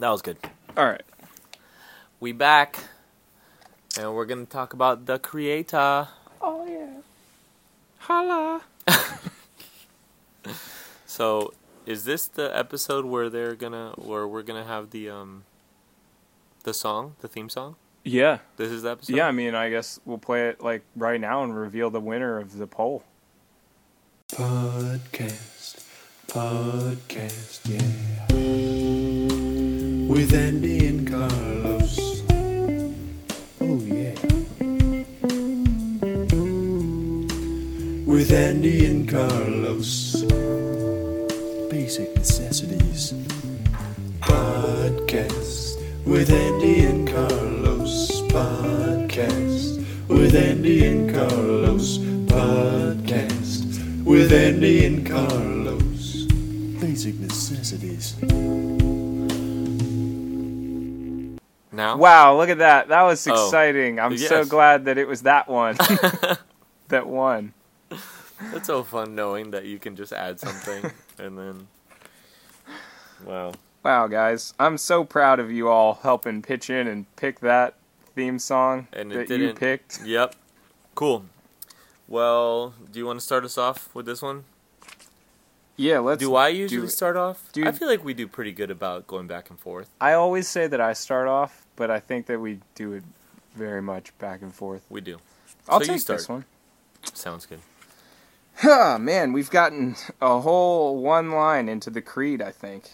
That was good. All right. We back, and we're gonna talk about the creator. Oh yeah. Holla. So, is this the episode where they're gonna, where we're gonna have the um, the song, the theme song? Yeah. This is the episode. Yeah, I mean, I guess we'll play it like right now and reveal the winner of the poll. Podcast, podcast, yeah. With Andy and Carlos. Oh, yeah. With Andy and Carlos. Basic necessities. Podcast with Andy and Carlos. Podcast with Andy and Carlos. Podcast with Andy and Carlos. Basic necessities. Now. Wow, look at that. That was Oh. exciting. I'm so glad that it was that one that won. It's so fun knowing that you can just add something and then. Wow. Wow, guys. I'm so proud of you all helping pitch in and pick that theme song And that you picked. Yep. Cool. Well, do you want to start us off with this one? Yeah, let's Do I do usually it. start off? Do- I feel like we do pretty good about going back and forth. I always say that I start off, but I think that we do it very much back and forth. We do. I'll So you take this one. Sounds good. Huh, man, we've gotten a whole one line into the creed. I think.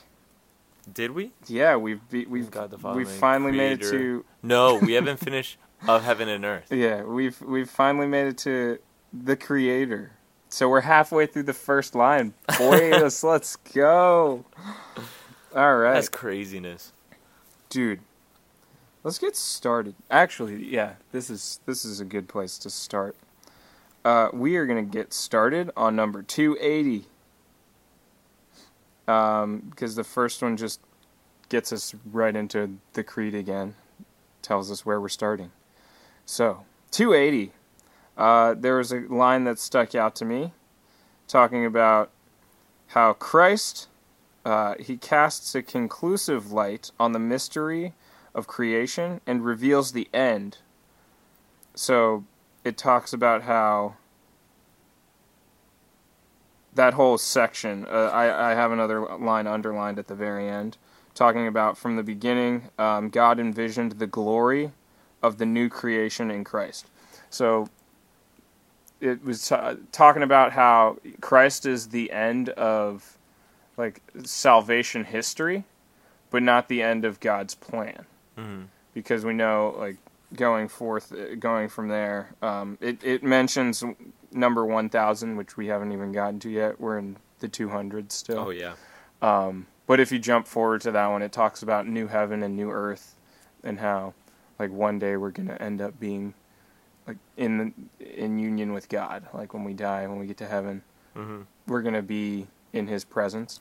Did we? Yeah, we've be, oh we've God the we've finally made it to No, we haven't finished of heaven and earth. yeah we've we've finally made it to the Creator. So we're halfway through the first line. Boys, let's go. All right. That's craziness. dude let's get started. Actually yeah this is this is a good place to start. Uh, we are going to get started on number 280 um, because the first one just gets us right into the creed again tells us where we're starting. So 280 uh, there was a line that stuck out to me talking about how christ uh, he casts a conclusive light on the mystery of creation and reveals the end. So it talks about how that whole section, uh, I, I have another line underlined at the very end, talking about from the beginning, um, God envisioned the glory of the new creation in Christ. So it was uh, talking about how Christ is the end of like salvation history, but not the end of God's plan. Hmm Because we know, like going forth, going from there, um, it it mentions number one thousand, which we haven't even gotten to yet. We're in the two hundreds still. Oh yeah. Um, but if you jump forward to that one, it talks about new heaven and new earth, and how like one day we're gonna end up being like in in union with God. Like when we die, when we get to heaven, hmm we're going to be in his presence.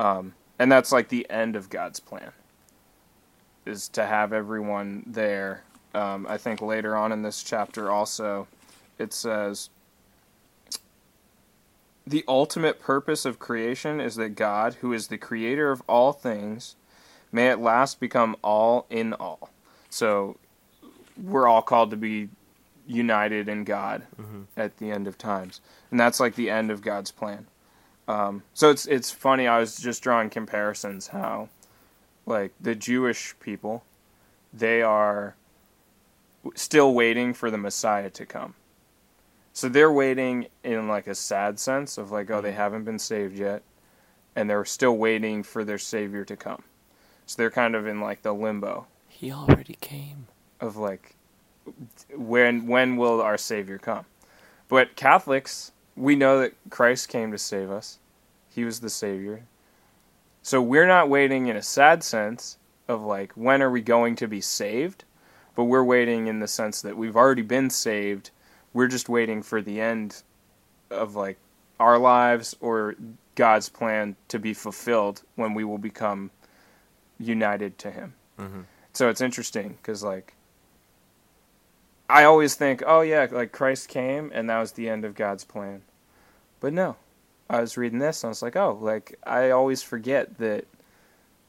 Um, and that's like the end of God's plan is to have everyone there. Um, I think later on in this chapter also it says the ultimate purpose of creation is that God, who is the creator of all things, may at last become all in all. So we're all called to be united in God hmm at the end of times, and that's like the end of God's plan. Um, so it's it's funny. I was just drawing comparisons how, like the Jewish people, they are still waiting for the Messiah to come. So they're waiting in like a sad sense of like, oh, they mm-hmm. haven't been saved yet, and they're still waiting for their Savior to come. So they're kind of in like the limbo He already came. of like when when will our savior come but catholics we know that christ came to save us he was the savior so we're not waiting in a sad sense of like when are we going to be saved but we're waiting in the sense that we've already been saved. We're just waiting for the end of like our lives or god's plan to be fulfilled when we will become united to him. Hmm so it's interesting because like I always think, oh yeah, like Christ came and that was the end of God's plan, but no, I was reading this and I was like, oh, like I always forget that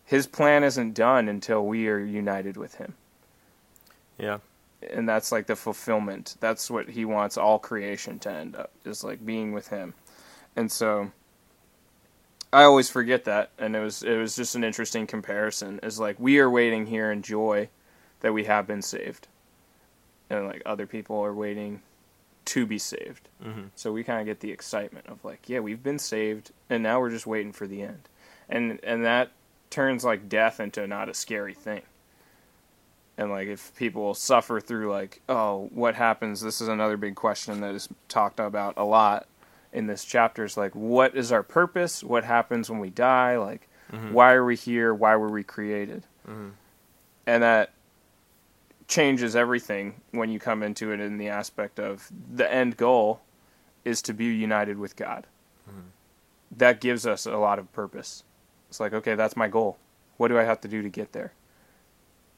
His plan isn't done until we are united with Him. Yeah. and that's like the fulfillment. That's what he wants all creation to end up is like being with him. And so I always forget that and it was it was just an interesting comparison is like we are waiting here in joy that we have been saved. And like other people are waiting to be saved. Mhm. So we kind of get the excitement of like, yeah, we've been saved and now we're just waiting for the end. And and that turns like death into not a scary thing and like if people suffer through like oh what happens this is another big question that is talked about a lot in this chapter is like what is our purpose what happens when we die like why are we here why were we created Mhm. and that changes everything when you come into it in the aspect of the end goal is to be united with god that gives us a lot of purpose it's like okay that's my goal what do i have to do to get there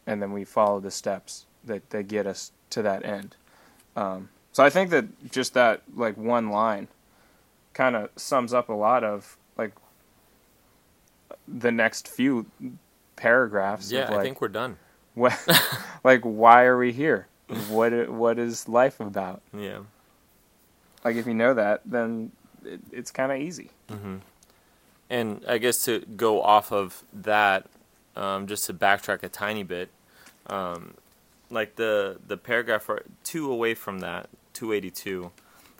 and then we follow the steps that, that get us to that end. Um, so I think that just that like one line kind of sums up a lot of like the next few paragraphs. Yeah, of, like, I think we're done. What, like why are we here? What what is life about? Yeah. Like if you know that, then it, it's kind of easy. And I guess to go off of that, um, just to backtrack a tiny bit, um, like the the paragraph or two away from that, two eighty two,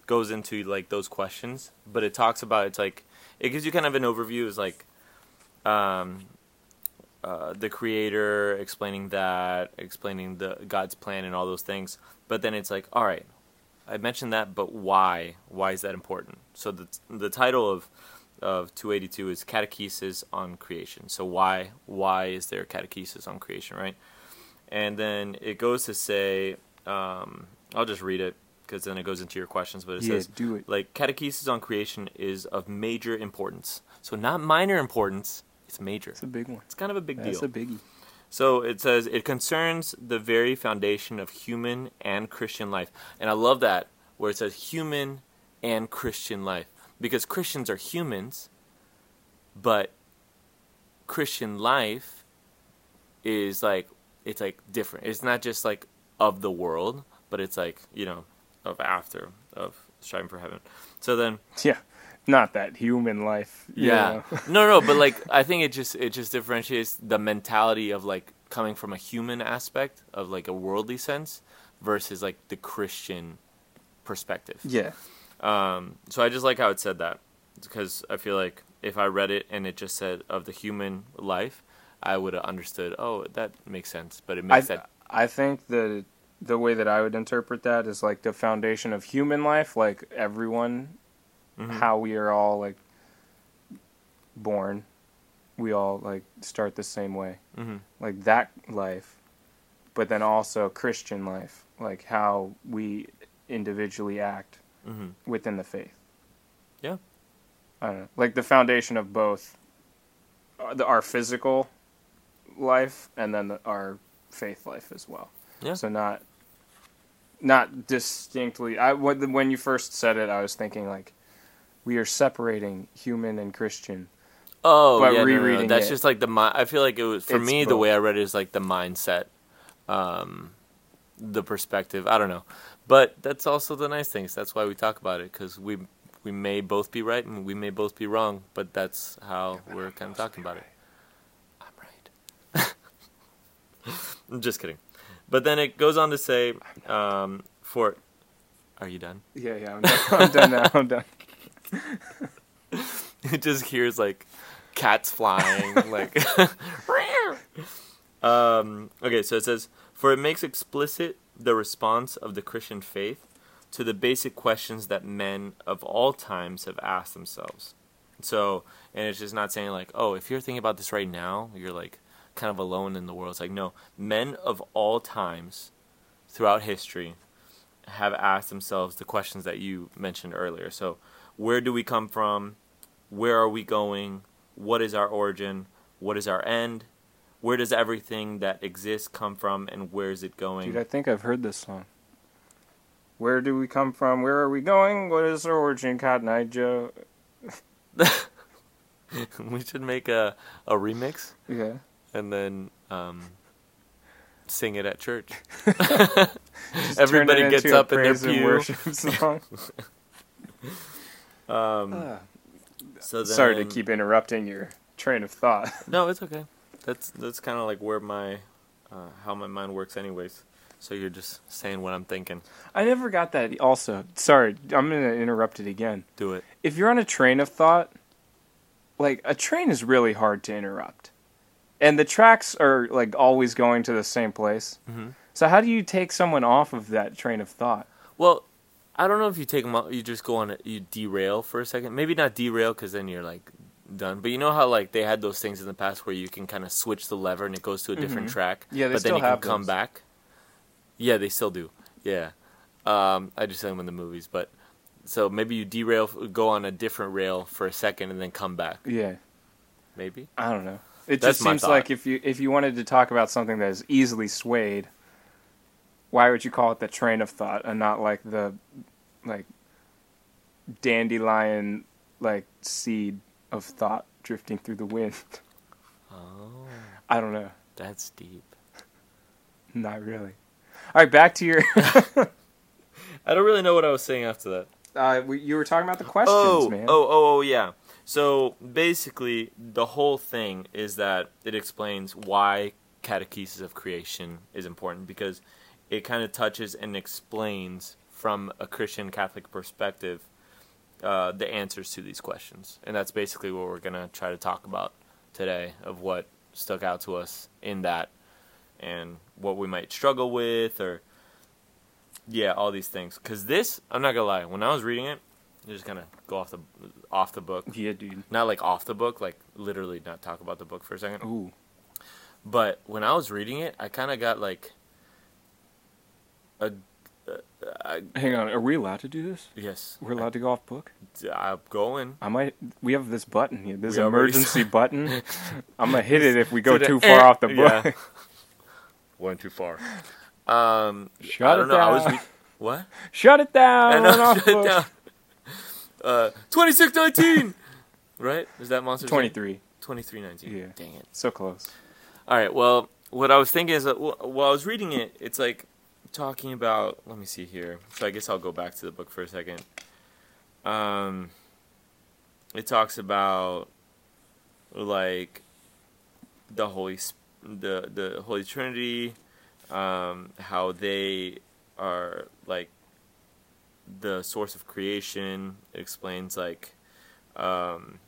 goes into like those questions, but it talks about it's like it gives you kind of an overview. Is like, um, uh, the creator explaining that, explaining the God's plan and all those things, but then it's like, all right, I mentioned that, but why? Why is that important? So the the title of of 282 is catechesis on creation. So why why is there catechesis on creation, right? And then it goes to say, um, I'll just read it because then it goes into your questions. But it Yeah, says, do it. like catechesis on creation is of major importance. So not minor importance, it's major. It's a big one. It's kind of a big That's deal. It's a biggie. So it says it concerns the very foundation of human and Christian life. And I love that where it says human and Christian life because Christians are humans, but Christian life is like it's like different. It's not just like of the world, but it's like, you know, of after of striving for heaven. So then Yeah, not that human life. you yeah. know. no, no, but like I think it just it just differentiates the mentality of like coming from a human aspect of like a worldly sense versus like the Christian perspective. yeah. Um, so I just like how it said that because I feel like if I read it and it just said of the human life, I would have understood. Oh, that makes sense. But it I, makes that I think the the way that I would interpret that is like the foundation of human life, like everyone, Mm-hmm. how we are all like born, we all like start the same way, Mhm. like that life, but then also Christian life, like how we individually act Mhm. within the faith. Yeah. I don't know, like the foundation of both uh, our physical life and then the, our faith life as well. Yeah. So not not distinctly. I when you first said it, I was thinking like we are separating human and Christian. Oh, yeah, no, no, no, rereading That's it- just like the mi- I feel like it was for me. The way I read it is like the mindset, um, the perspective. I don't know, but that's also the nice things. That's why we talk about it because we we may both be right and we may both be wrong, but that's how we're kind of talking about it. I'm right. I'm just kidding, but then it goes on to say, um, for. Are you done? Yeah, yeah. I'm done, I'm done now. I'm done. it just hears like cats flying like um okay so it says for it makes explicit the response of the christian faith to the basic questions that men of all times have asked themselves. So and it's just not saying like oh if you're thinking about this right now you're like kind of alone in the world. It's like no men of all times throughout history have asked themselves the questions that you mentioned earlier. So where do we come from where are we going? What is our origin? What is our end? Where does everything that exists come from and where is it going? Dude, I think I've heard this song. Where do we come from? Where are we going? What is our origin, Cotton Eye Joe? we should make a a remix Yeah. and then um, sing it at church. Everybody gets up in their praise and pew. worship song. Um, so then, Sorry to keep interrupting your train of thought. No, it's okay. That's that's kind of like where my uh, how my mind works, anyways. So you're just saying what I'm thinking. I never got that. Also, sorry, I'm gonna interrupt it again. Do it. If you're on a train of thought, like a train is really hard to interrupt, and the tracks are like always going to the same place. Mhm. So how do you take someone off of that train of thought? Well, I don't know if you take them out, you just go on, a, you derail for a second. Maybe not derail because then you're like done. But you know how like they had those things in the past where you can kind of switch the lever and it goes to a different Mhm. track. Yeah, they but still then you have can come back. Yeah, they still do. Yeah, um, I just saw them in the movies, but so maybe you derail, go on a different rail for a second, and then come back. Yeah, Maybe. I don't know. It That's just seems like if you if you wanted to talk about something that is easily swayed, why would you call it the train of thought and not like the like dandelion like seed of thought drifting through the wind? Oh, I don't know. that's deep. Not really. All right, back to your. I don't really know what I was saying after that. uh, we, you were talking about the questions, oh, man. Oh, oh, oh, yeah. So basically, the whole thing is that it explains why catechesis of creation is important because it kind of touches and explains from a Christian Catholic perspective uh, the answers to these questions, and that's basically what we're gonna try to talk about today of what stuck out to us in that and what we might struggle with or yeah all these things because this i'm not gonna lie when i was reading it you just kind of go off the off the book Yeah, dude. not like off the book like literally not talk about the book for a second Ooh. but when i was reading it i kind of got like a, uh, I, Hang on, are we allowed to do this? yes We're allowed to go off book? i'm going I might. We have this button here. This We already emergency button. I'm gonna hit it if we go To the- too far off the Yeah. book. went too far um Shut i don't know i was down. re- what Shut it down. I know, off shut it book. down. Uh, 2619! right? Is that Monster 23. 2319. Yeah. Dang it. So close. All right, well, what I was thinking is that wh- while I was reading it, it's like talking about, let me see here. So I guess I'll go back to the book for a second. Um, it talks about like the Holy the the Holy Trinity, um, how they are like the source of creation. It explains like um,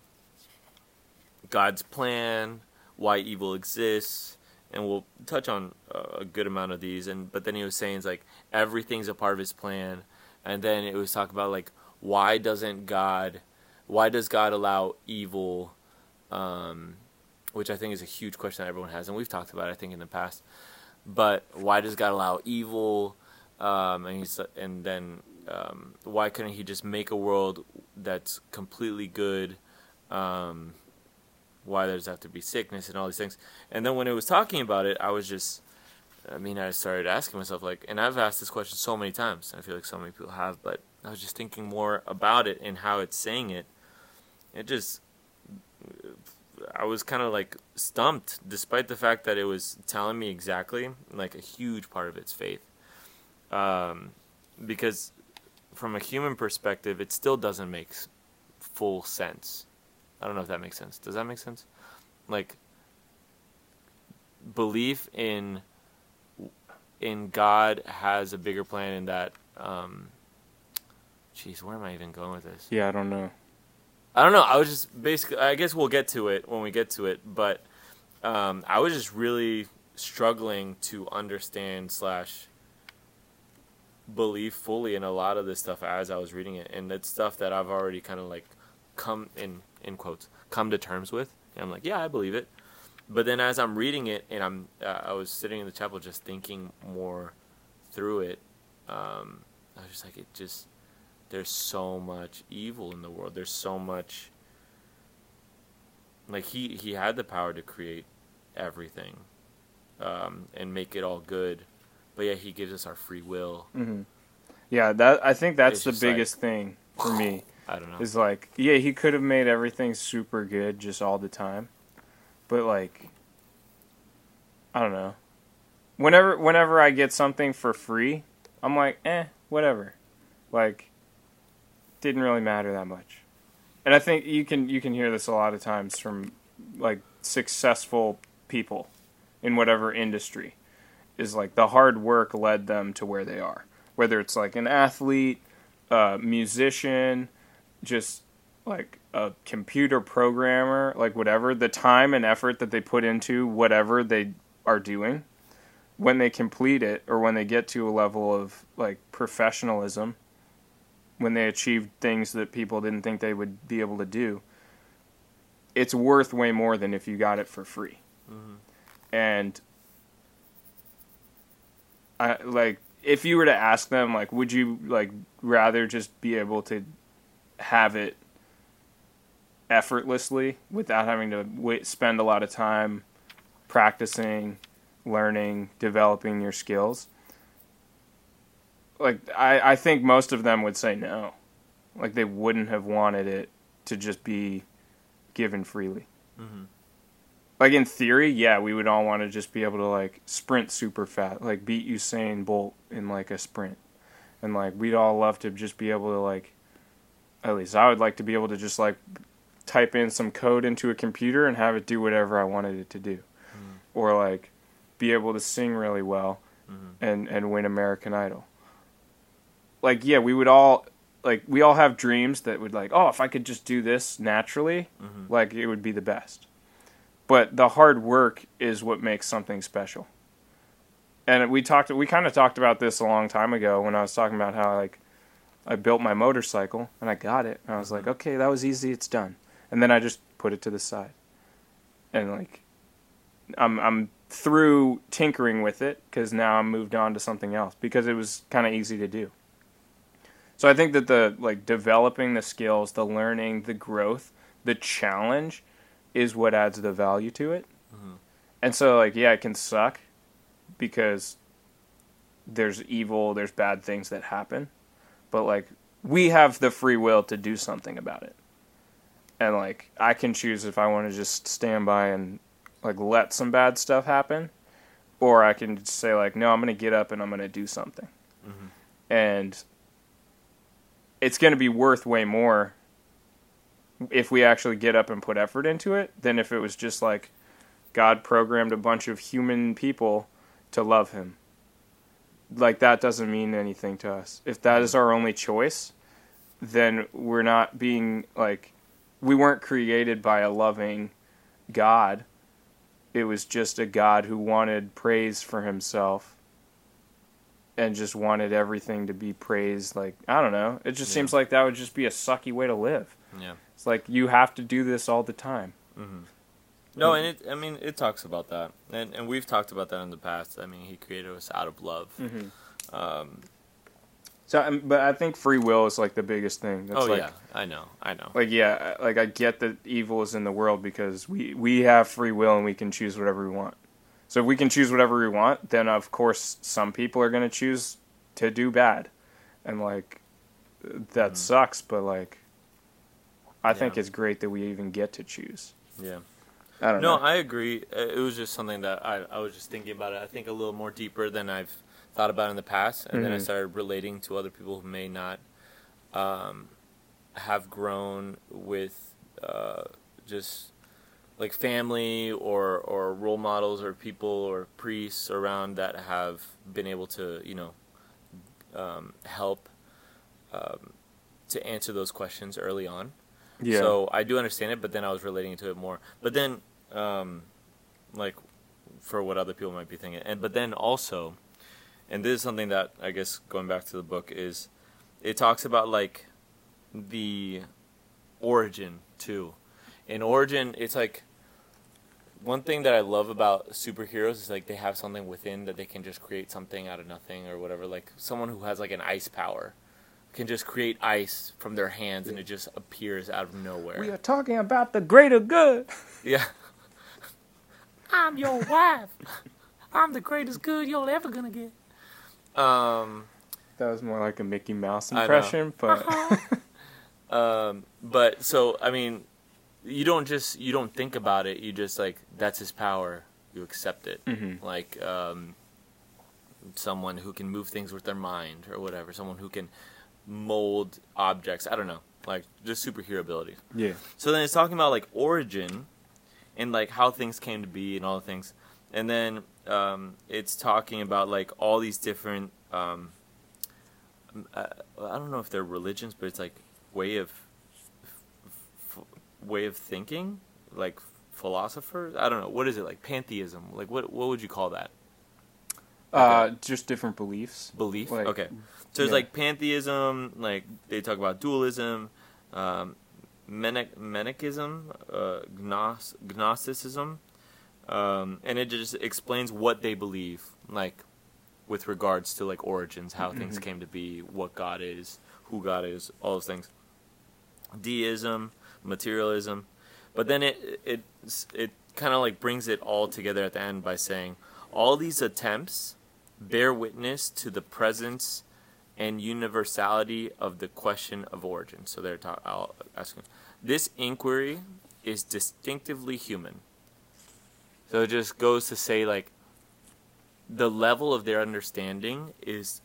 God's plan, why evil exists, and we'll touch on uh, a good amount of these. And but then he was saying like everything's a part of His plan, and then it was talking about like why doesn't God, why does God allow evil, um, which I think is a huge question that everyone has, and we've talked about it, I think in the past. But why does God allow evil? Um, and he's and then um, why couldn't He just make a world that's completely good? Um, why there's have to be sickness and all these things. And then when it was talking about it, I was just, I mean, I started asking myself like, and I've asked this question so many times. I feel like so many people have, but I was just thinking more about it and how it's saying it. It just, I was kind of like stumped, despite the fact that it was telling me exactly, like a huge part of its faith, um, because from a human perspective, it still doesn't make full sense. I don't know if that makes sense. Does that make sense? Like belief in in God has a bigger plan in that um jeez, where am I even going with this? Yeah, I don't know. I don't know. I was just basically I guess we'll get to it when we get to it, but um I was just really struggling to understand slash believe fully in a lot of this stuff as I was reading it and it's stuff that I've already kind of like come in in quotes come to terms with. And I'm like yeah I believe it. But then as I'm reading it and I'm uh, I was sitting in the chapel just thinking more through it um, I was just like it just there's so much evil in the world. There's so much like he he had the power to create everything um, and make it all good but yeah he gives us our free will. Hmm Yeah, that I think that's It's the just like- biggest thing for me I don't know. is like, yeah, he could have made everything super good just all the time, but like, I don't know. Whenever whenever I get something for free, I'm like, eh, whatever. Like, didn't really matter that much. And I think you can you can hear this a lot of times from like successful people in whatever industry is like the hard work led them to where they are. Whether it's like an athlete, a musician, just like a computer programmer, like whatever, the time and effort that they put into whatever they are doing, when they complete it or when they get to a level of like professionalism, when they achieve things that people didn't think they would be able to do, it's worth way more than if you got it for free. Mm-hmm. And I like if you were to ask them like would you like rather just be able to have it effortlessly without having to wait, spend a lot of time practicing, learning, developing your skills. Like I, I think most of them would say no. Like they wouldn't have wanted it to just be given freely. Mhm. Like in theory, yeah, we would all want to just be able to like sprint super fast, like beat Usain Bolt in like a sprint, and like we'd all love to just be able to like, at least I would like to be able to just like type in some code into a computer and have it do whatever I wanted it to do, mm-hmm. or like be able to sing really well mm-hmm. and and win American Idol. Like yeah, we would all like we all have dreams that would like oh if I could just do this naturally, mm-hmm. like it would be the best. But the hard work is what makes something special. And we talked we kind of talked about this a long time ago when I was talking about how like I built my motorcycle and I got it. And I was like, mm-hmm. okay, that was easy, it's done. And then I just put it to the side. And like I'm I'm through tinkering with it cuz now I'm moved on to something else because it was kind of easy to do. So I think that the like developing the skills, the learning, the growth, the challenge is what adds the value to it. Mm-hmm. And so like yeah, it can suck because there's evil, there's bad things that happen, but like we have the free will to do something about it. And like I can choose if I want to just stand by and like let some bad stuff happen or I can just say like no, I'm going to get up and I'm going to do something. Mm-hmm. And it's going to be worth way more if we actually get up and put effort into it than if it was just like God programmed a bunch of human people to love him. Like that doesn't mean anything to us. If that is our only choice, then we're not being like we weren't created by a loving God. It was just a God who wanted praise for himself and just wanted everything to be praised like I don't know. It just Yeah. seems like that would just be a sucky way to live. Yeah. It's like you have to do this all the time. Mm-hmm. No, and it. I mean, it talks about that, and and we've talked about that in the past. I mean, he created us out of love. Um, So, um, but I think free will is like the biggest thing. That's oh like, yeah, I know, I know. Like yeah, like I get that evil is in the world because we we have free will and we can choose whatever we want. So if we can choose whatever we want, then of course some people are going to choose to do bad, and like that sucks. But like, I think Mm-hmm. It's great that we even get to choose. Yeah. I don't No, know. I agree. Uh, It was just something that I, I was just thinking about it. I think a little more deeper than I've thought about in the past, and then I Mhm. started relating to other people who may not um, have grown with uh, just like family or or role models or people or priests around that have been able to you know um, help um, to answer those questions early on. yeah. So I do understand it, but then I was relating to it more. But then, um, like, for what other people might be thinking, and but then also, and this is something that I guess going back to the book is, it talks about like, the, origin too. In origin, it's like. One thing that I love about superheroes is like they have something within that they can just create something out of nothing or whatever. Like someone who has like an ice power can just create ice from their hands and it just appears out of nowhere. we are talking about the greater good. Yeah. I'm your wife. I'm the greatest good you're ever gonna get. Um, That was more like a Mickey Mouse I know. impression, but Um, but so I mean, you don't just you don't think about it. You just like that's his power. You accept it. Mhm. Like um, someone who can move things with their mind or whatever. Someone who can mold objects. I don't know. Like just superhero abilities. Yeah. So then it's talking about like origin and like how things came to be and all the things. And then um, it's talking about like all these different um, uh, I don't know if they're religions, but it's like way of f- way of thinking, like philosophers. I don't know what is it like pantheism. Like what what would you call that? Uh, just different beliefs. Belief. Like, okay. So it's yeah. like pantheism. Like they talk about dualism, um, Manichaeism, uh, gnos- Gnosticism, um, and it just explains what they believe, like with regards to like origins, how things Mhm. came to be, what God is, who God is, all those things. Deism, materialism, but then it it it kind of like brings it all together at the end by saying all these attempts bear witness to the presence and universality of the question of origin. So they're ta- I'll ask you. This inquiry is distinctively human. So it just goes to say like the level of their understanding is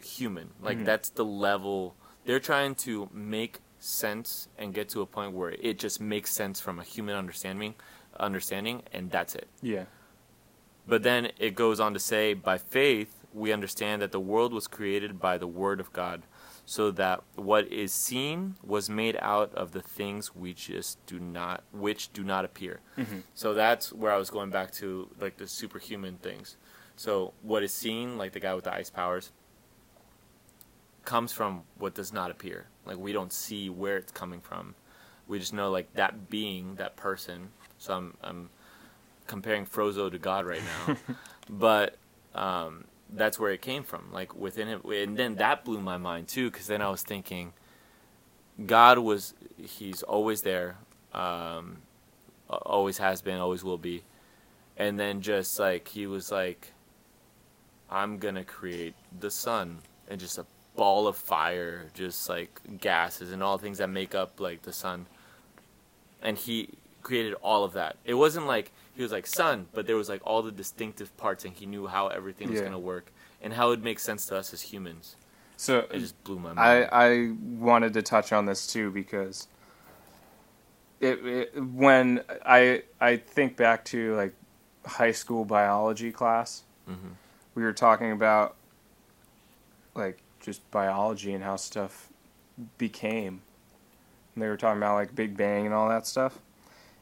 human. Like Mhm. that's the level they're trying to make sense and get to a point where it just makes sense from a human understanding understanding and that's it. Yeah. But then it goes on to say, by faith, we understand that the world was created by the Word of God, so that what is seen was made out of the things we just do not, which do not appear. Mhm. So that's where I was going back to, like the superhuman things. So what is seen, like the guy with the ice powers, comes from what does not appear. Like we don't see where it's coming from. We just know like that being, that person. So I'm I'm comparing Frozone to God right now, but um, that's where it came from. Like within it. and then that blew my mind too, because then I was thinking, God was He's always there, um, always has been, always will be, and then just like He was like, I'm gonna create the sun and just a ball of fire, just like gases and all things that make up like the sun, and He created all of that. It wasn't like he was like sun, but there was like all the distinctive parts, and he knew how everything was Yeah. gonna work and how it makes sense to us as humans. So It just blew my mind. I I wanted to touch on this too because it, it when I I think back to like high school biology class, Mhm. we were talking about like just biology and how stuff became. And they were talking about like Big Bang and all that stuff,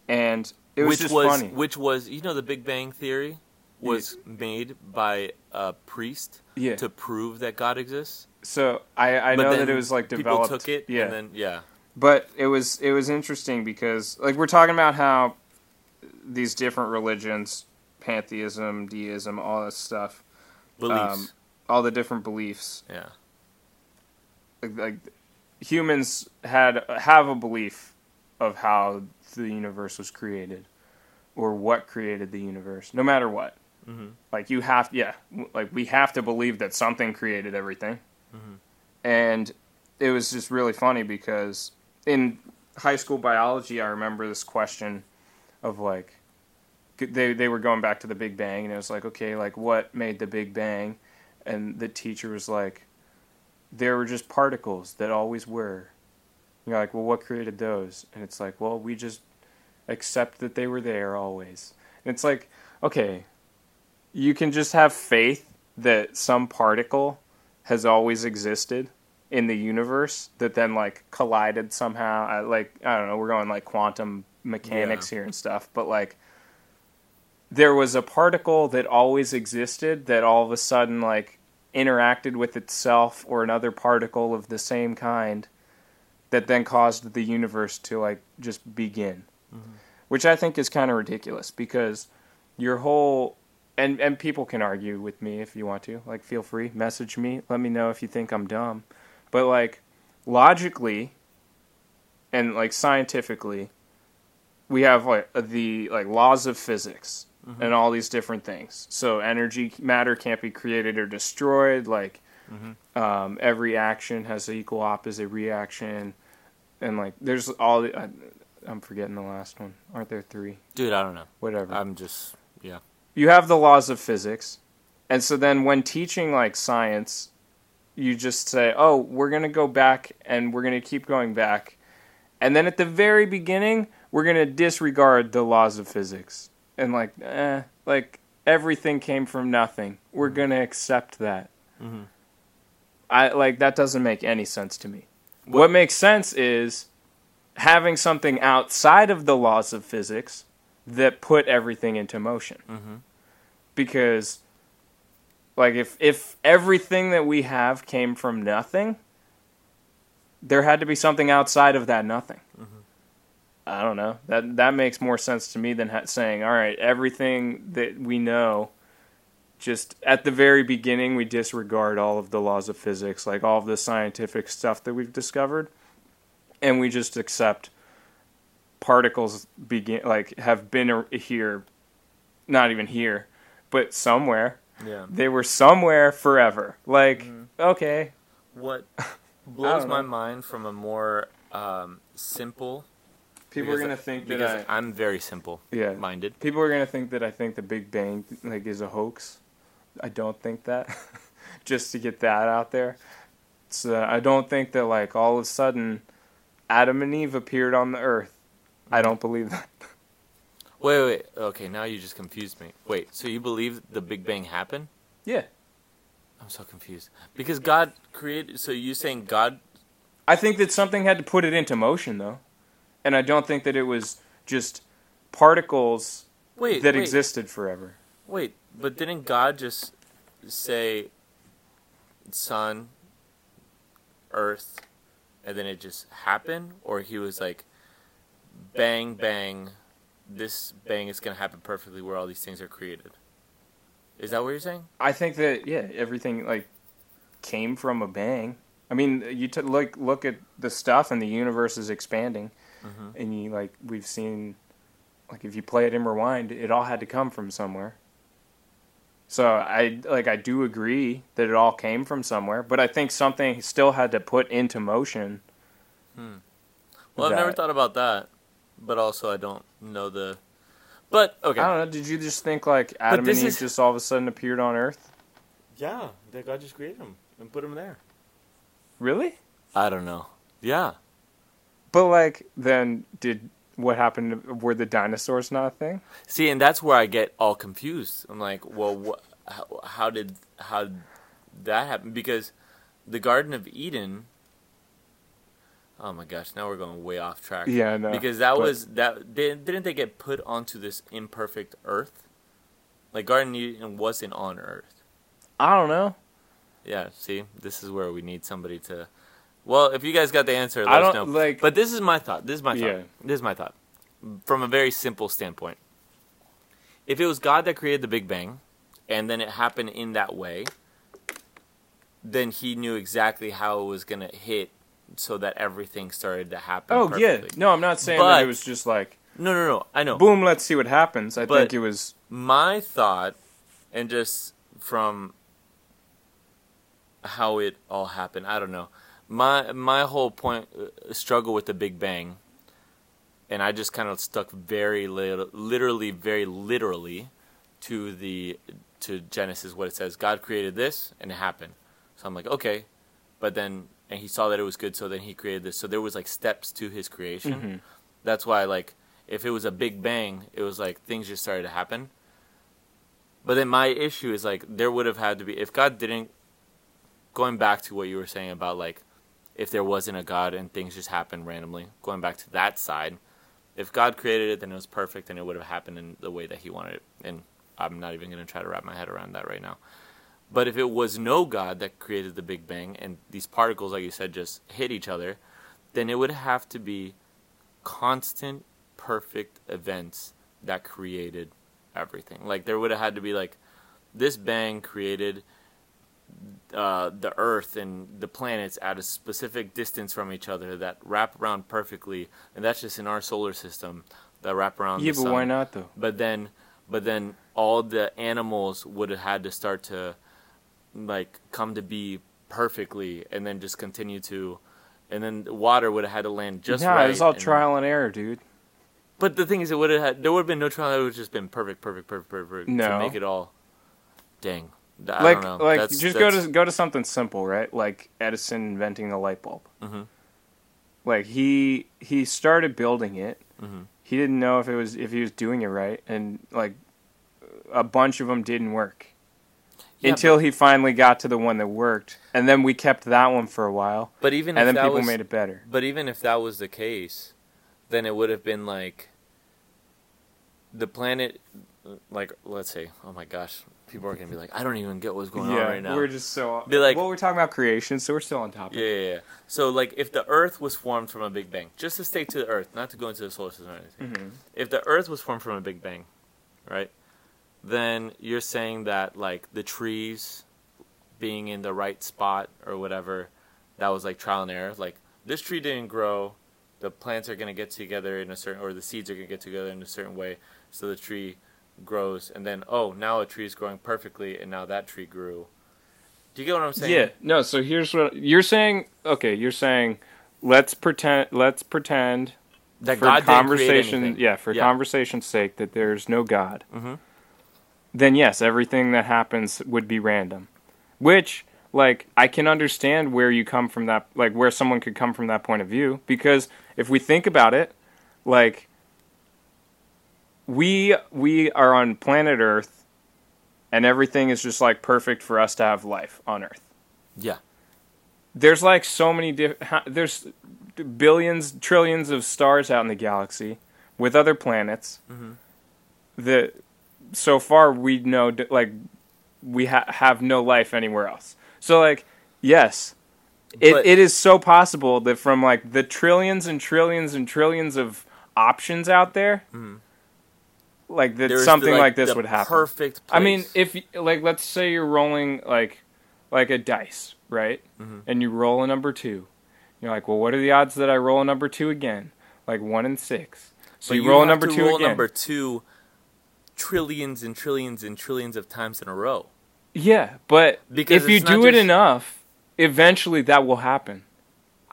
and it was which just was funny. which was you know the Big Bang theory was made by a priest yeah. to prove that God exists. so I I But know that it was like developed. people took it Yeah. and then yeah. But it was it was interesting because like we're talking about how these different religions, pantheism, deism, all this stuff, Beliefs. Um, all the different beliefs, yeah. like, like humans had have a belief of how the universe was created or what created the universe, no matter what. hmm Like you have, yeah, like we have to believe that something created everything. Mhm. And it was just really funny because in high school biology, I remember this question of like, they they were going back to the Big Bang, and it was like, okay, like what made the Big Bang? And the teacher was like, there were just particles that always were. You're like, well, what created those? And it's like, well, we just accept that they were there always. And it's like, okay, you can just have faith that some particle has always existed in the universe that then like collided somehow. I, like I don't know, we're going like quantum mechanics here and stuff, but like there was a particle that always existed that all of a sudden like interacted with itself or another particle of the same kind that then caused the universe to like just begin. Which I think is kind of ridiculous because your whole and and people can argue with me if you want to. Like feel free, message me, let me know if you think I'm dumb. But like logically and like scientifically we have like the like laws of physics and all these different things. So energy matter can't be created or destroyed like Mhm. um, every action has an equal opposite reaction. And like there's all the, I, I'm forgetting the last one. Aren't there three? Dude, I don't know. Whatever. I'm just yeah. you have the laws of physics, and so then when teaching like science, you just say, "Oh, we're gonna go back and we're gonna keep going back," and then at the very beginning, we're gonna disregard the laws of physics and like, eh, like everything came from nothing. We're gonna accept that. Mhm. I like that doesn't make any sense to me. What makes sense is having something outside of the laws of physics that put everything into motion. Mm-hmm. Because like if if everything that we have came from nothing, there had to be something outside of that nothing. I don't know. That that makes more sense to me than ha- saying, "All right, everything that we know just at the very beginning we disregard all of the laws of physics, like all of the scientific stuff that we've discovered, and we just accept particles begin like have been here, not even here, but somewhere. Yeah. They were somewhere forever. Like, okay, What blows my mind from a more um, simple people are gonna think that I I'm very simple yeah. minded. People are gonna think that I think the Big Bang like is a hoax. I don't think that. Just to get that out there. So I don't think that like all of a sudden Adam and Eve appeared on the earth. I mm-hmm. don't believe that. Wait, wait, okay, now you just confused me. Wait, so you believe the Big Bang happened? Yeah. I'm so confused. Because God created so you saying God I think that something had to put it into motion though. And I don't think that it was just particles wait that wait, existed forever. Wait, but didn't God just say sun, earth, and then it just happened? Or he was like bang bang this bang is gonna happen perfectly where all these things are created. Is that what you're saying? I think that yeah, everything like came from a bang. I mean, you t- look look at the stuff and the universe is expanding, Mhm. and you like we've seen, like if you play it in rewind, it all had to come from somewhere. So I like I do agree that it all came from somewhere, but I think something still had to put into motion. Hmm. Well, I've never thought about that, but also I don't know the. But okay. I don't know. Did you just think like Adam and Eve is- just all of a sudden appeared on Earth? Yeah, that God just created them and put them there. Really? I don't know. Yeah. But like, then did what happened? Were the dinosaurs not a thing? See, and that's where I get all confused. I'm like, well, what, how, how did how did that happen? Because the Garden of Eden. Oh my gosh! Now we're going way off track. Yeah, know. Because that But- was that. They, didn't they get put onto this imperfect Earth? Like Garden of Eden wasn't on Earth. I don't know. Yeah. See, this is where we need somebody to. Well, if you guys got the answer, let I us know. like. But this is my thought. This is my thought. Yeah. This is my thought. From a very simple standpoint. If it was God that created the Big Bang, and then it happened in that way, then he knew exactly how it was going to hit so that everything started to happen. oh yeah, no, I'm not saying that it was just like No, no, no. I know. boom, let's see what happens. I But- think it was my thought and just from how it all happened i don't know my my whole point uh, struggle with the big bang and i just kind of stuck very lit- literally very literally to the to genesis what it says god created this and it happened. So i'm like okay. But then and he saw that it was good so then he created this. So there was like steps to his creation. Mhm. that's why like if it was a big bang it was like things just started to happen. But then my issue is like there would have had to be if God didn't going back to what you were saying about like if there wasn't a God and things just happened randomly, going back to that side, if God created it then it was perfect and it would have happened in the way that he wanted it. And I'm not even going to try to wrap my head around that right now. But if it was no God that created the Big Bang and these particles like you said just hit each other, then it would have to be constant perfect events that created everything. Like there would have had to be like this bang created uh, the Earth and the planets at a specific distance from each other that wrap around perfectly, and that's just in our solar system that wrap around. yeah, the but sun. why not though? But then, but then all the animals would have had to start to like come to be perfectly, and then just continue to and then the water would have had to land just nah, right. it was all and- trial and error, dude. But the thing is, it would have had there would have been no trial. It would have just been perfect, perfect, perfect, perfect, perfect No. to make it all. Dang, I like like That's- just go to go to something simple, right? Like Edison inventing the light bulb. Mhm. Like he he started building it. Mhm. He didn't know if it was if he was doing it right, and like a bunch of them didn't work Yeah, until he finally got to the one that worked, and then we kept that one for a while, But even and if then people was, made it better. But even if that was the case, then it would have been like the planet, like let's say, oh my gosh, people are gonna be like, I don't even get what's going on right now. we're just so Be like- well, we're talking about creation, so we're still on topic. Yeah, yeah, yeah. So like, if the Earth was formed from a Big Bang, just to stay to the Earth, not to go into the solar system or anything. Mhm. If the Earth was formed from a Big Bang, right? Then you're saying that like the trees being in the right spot or whatever, that was like trial and error. Like this tree didn't grow, the plants are gonna get together in a certain, or the seeds are gonna get together in a certain way, so the tree grows, and then oh now a tree is growing perfectly, and now that tree grew. Do you get what I'm saying? Yeah. No. So here's what you're saying. Okay, you're saying let's pretend. Let's pretend That for God conversation. Yeah, for Yeah. conversation's sake, that there's no God. Mhm. Then yes, everything that happens would be random. Which, like, I can understand where you come from that, like, where someone could come from that point of view. Because if we think about it, like, we we are on planet Earth, and everything is just like perfect for us to have life on Earth Yeah. there's like so many diff- ha- there's billions trillions of stars out in the galaxy with other planets Mhm. that so far we know like we ha- have no life anywhere else so like yes it, But- it is so possible that from like the trillions and trillions and trillions of options out there like that There's something the, like, this the would happen Perfect. I mean, if like let's say you're rolling like like a dice, right? Mm-hmm. And you roll a number two. You're like, well, what are the odds that I roll a number two again? Like one in six. So But you, roll a number two roll again. number two trillions and trillions and trillions of times in a row. Yeah, but Because if you do it enough, eventually that will happen.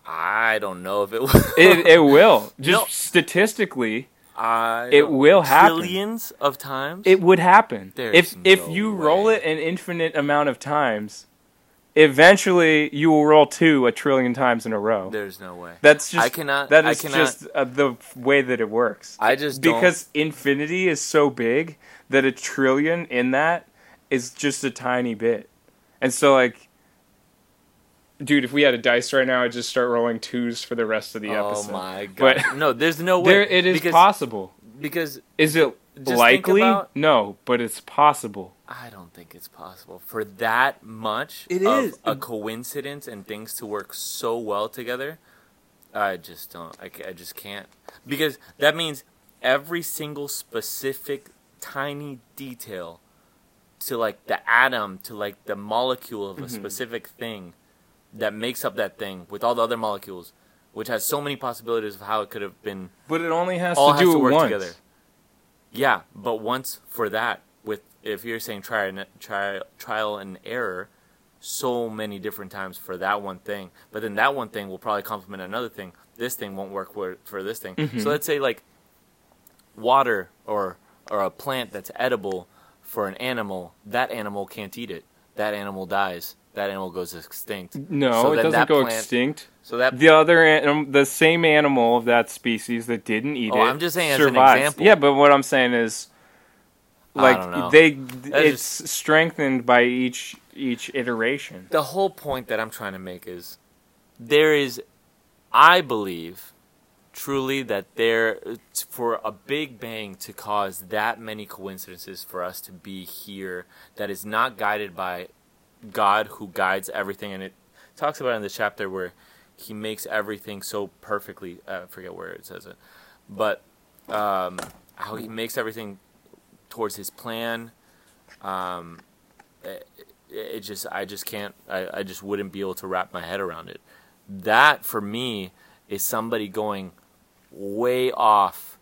I don't know if it will. It it will. Just No. statistically, I it will happen. Trillions of times. it would happen. There's if if no you roll it an infinite amount of times, eventually you will roll two a trillion times in a row. There's no way. That's just I cannot- That I cannot- just uh, the way that it works. I just don't- because infinity is so big that a trillion in that is just a tiny bit, and so like, dude, if we had a dice right now, I'd just start rolling twos for the rest of the oh episode. Oh my god! But- no, there's no way. There, it is because, possible. because Is it likely? about- no, but it's possible. I don't think it's possible for that much. It of is. a coincidence and things to work so well together. I just don't. I, I just can't because that means every single specific tiny detail to like the atom to like the molecule of a Mm-hmm. specific thing that makes up that thing with all the other molecules, which has so many possibilities of how it could have been But it only has all to has do to work once. together. Yeah, but once for that, with if you're saying try and trial and error, so many different times for that one thing. But then that one thing will probably complement another thing. This thing won't work for for this thing. Mm-hmm. So let's say like water or or a plant that's edible for an animal. That animal can't eat it. That animal dies. That animal goes extinct. No, So it doesn't go plant- extinct. So that The other, anim- um, the same animal of that species that didn't eat Oh, it. I'm just saying as an survives. example. Yeah, but what I'm saying is, like they, That it's strengthened by each each iteration. the whole point that I'm trying to make is there is, I believe, truly that there for a big bang to cause that many coincidences for us to be here that is not guided by God who guides everything and it talks about in the chapter where he makes everything so perfectly I forget where it says it but um, how he makes everything towards his plan um, it, it just I just can't I, I just wouldn't be able to wrap my head around it. That for me is somebody going way off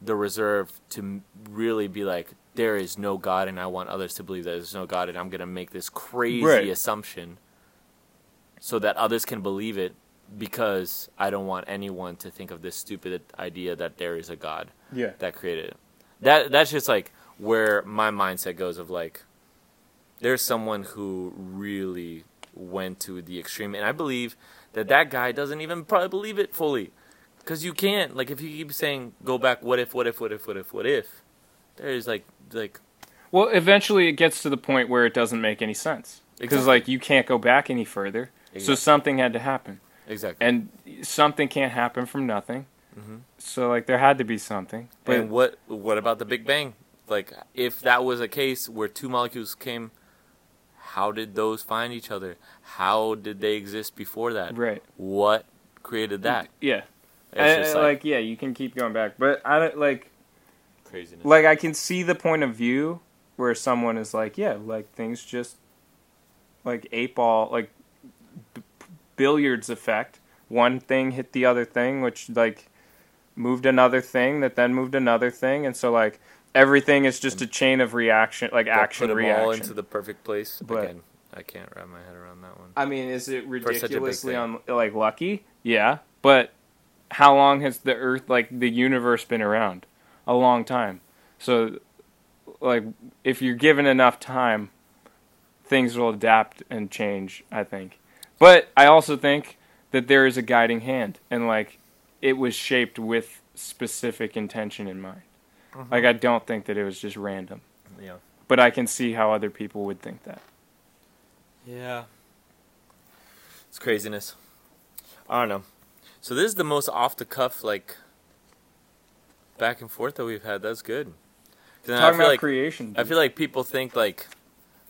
the reserve to really be like there is no God and I want others to believe that there's no God and I'm going to make this crazy Right. assumption so that others can believe it because I don't want anyone to think of this stupid idea that there is a God Yeah. that created it. That that's just like where my mindset goes of like there's someone who really went to the extreme and I believe that that guy doesn't even probably believe it fully cuz you can't like if you keep saying go back what if what if what if what if what if there's like like Well, eventually it gets to the point where it doesn't make any sense because Exactly. like you can't go back any further. So something had to happen, exactly and something can't happen from nothing. Mm-hmm. So like there had to be something. But and what what about the Big Bang? Like if that was a case where two molecules came how did those find each other? How did they exist before that? right, What created that? yeah, It's I- just I- like, like yeah, you can keep going back, but I don't like craziness. like I can see the point of view where someone is like, yeah, like things just like eight ball, like b- billiards effect. One thing hit the other thing, which like moved another thing that then moved another thing, and so like everything is just a chain of reaction, like That action put them reaction. all into the perfect place. But- Again, I can't wrap my head around that one. I mean, is it such a big ridiculously un- like lucky? Yeah, but how long has the Earth, like the universe, been around? A long time. So, like, if you're given enough time, things will adapt and change. I think, but I also think that there is a guiding hand, and like, it was shaped with specific intention in mind. Mm-hmm. Like, I don't think that it was just random, Yeah. but I can see how other people would think that. Yeah. It's craziness. I don't know. So this is the most off the cuff like back and forth that we've had. That's good. then I Talking feel about like creation. I feel like people think like,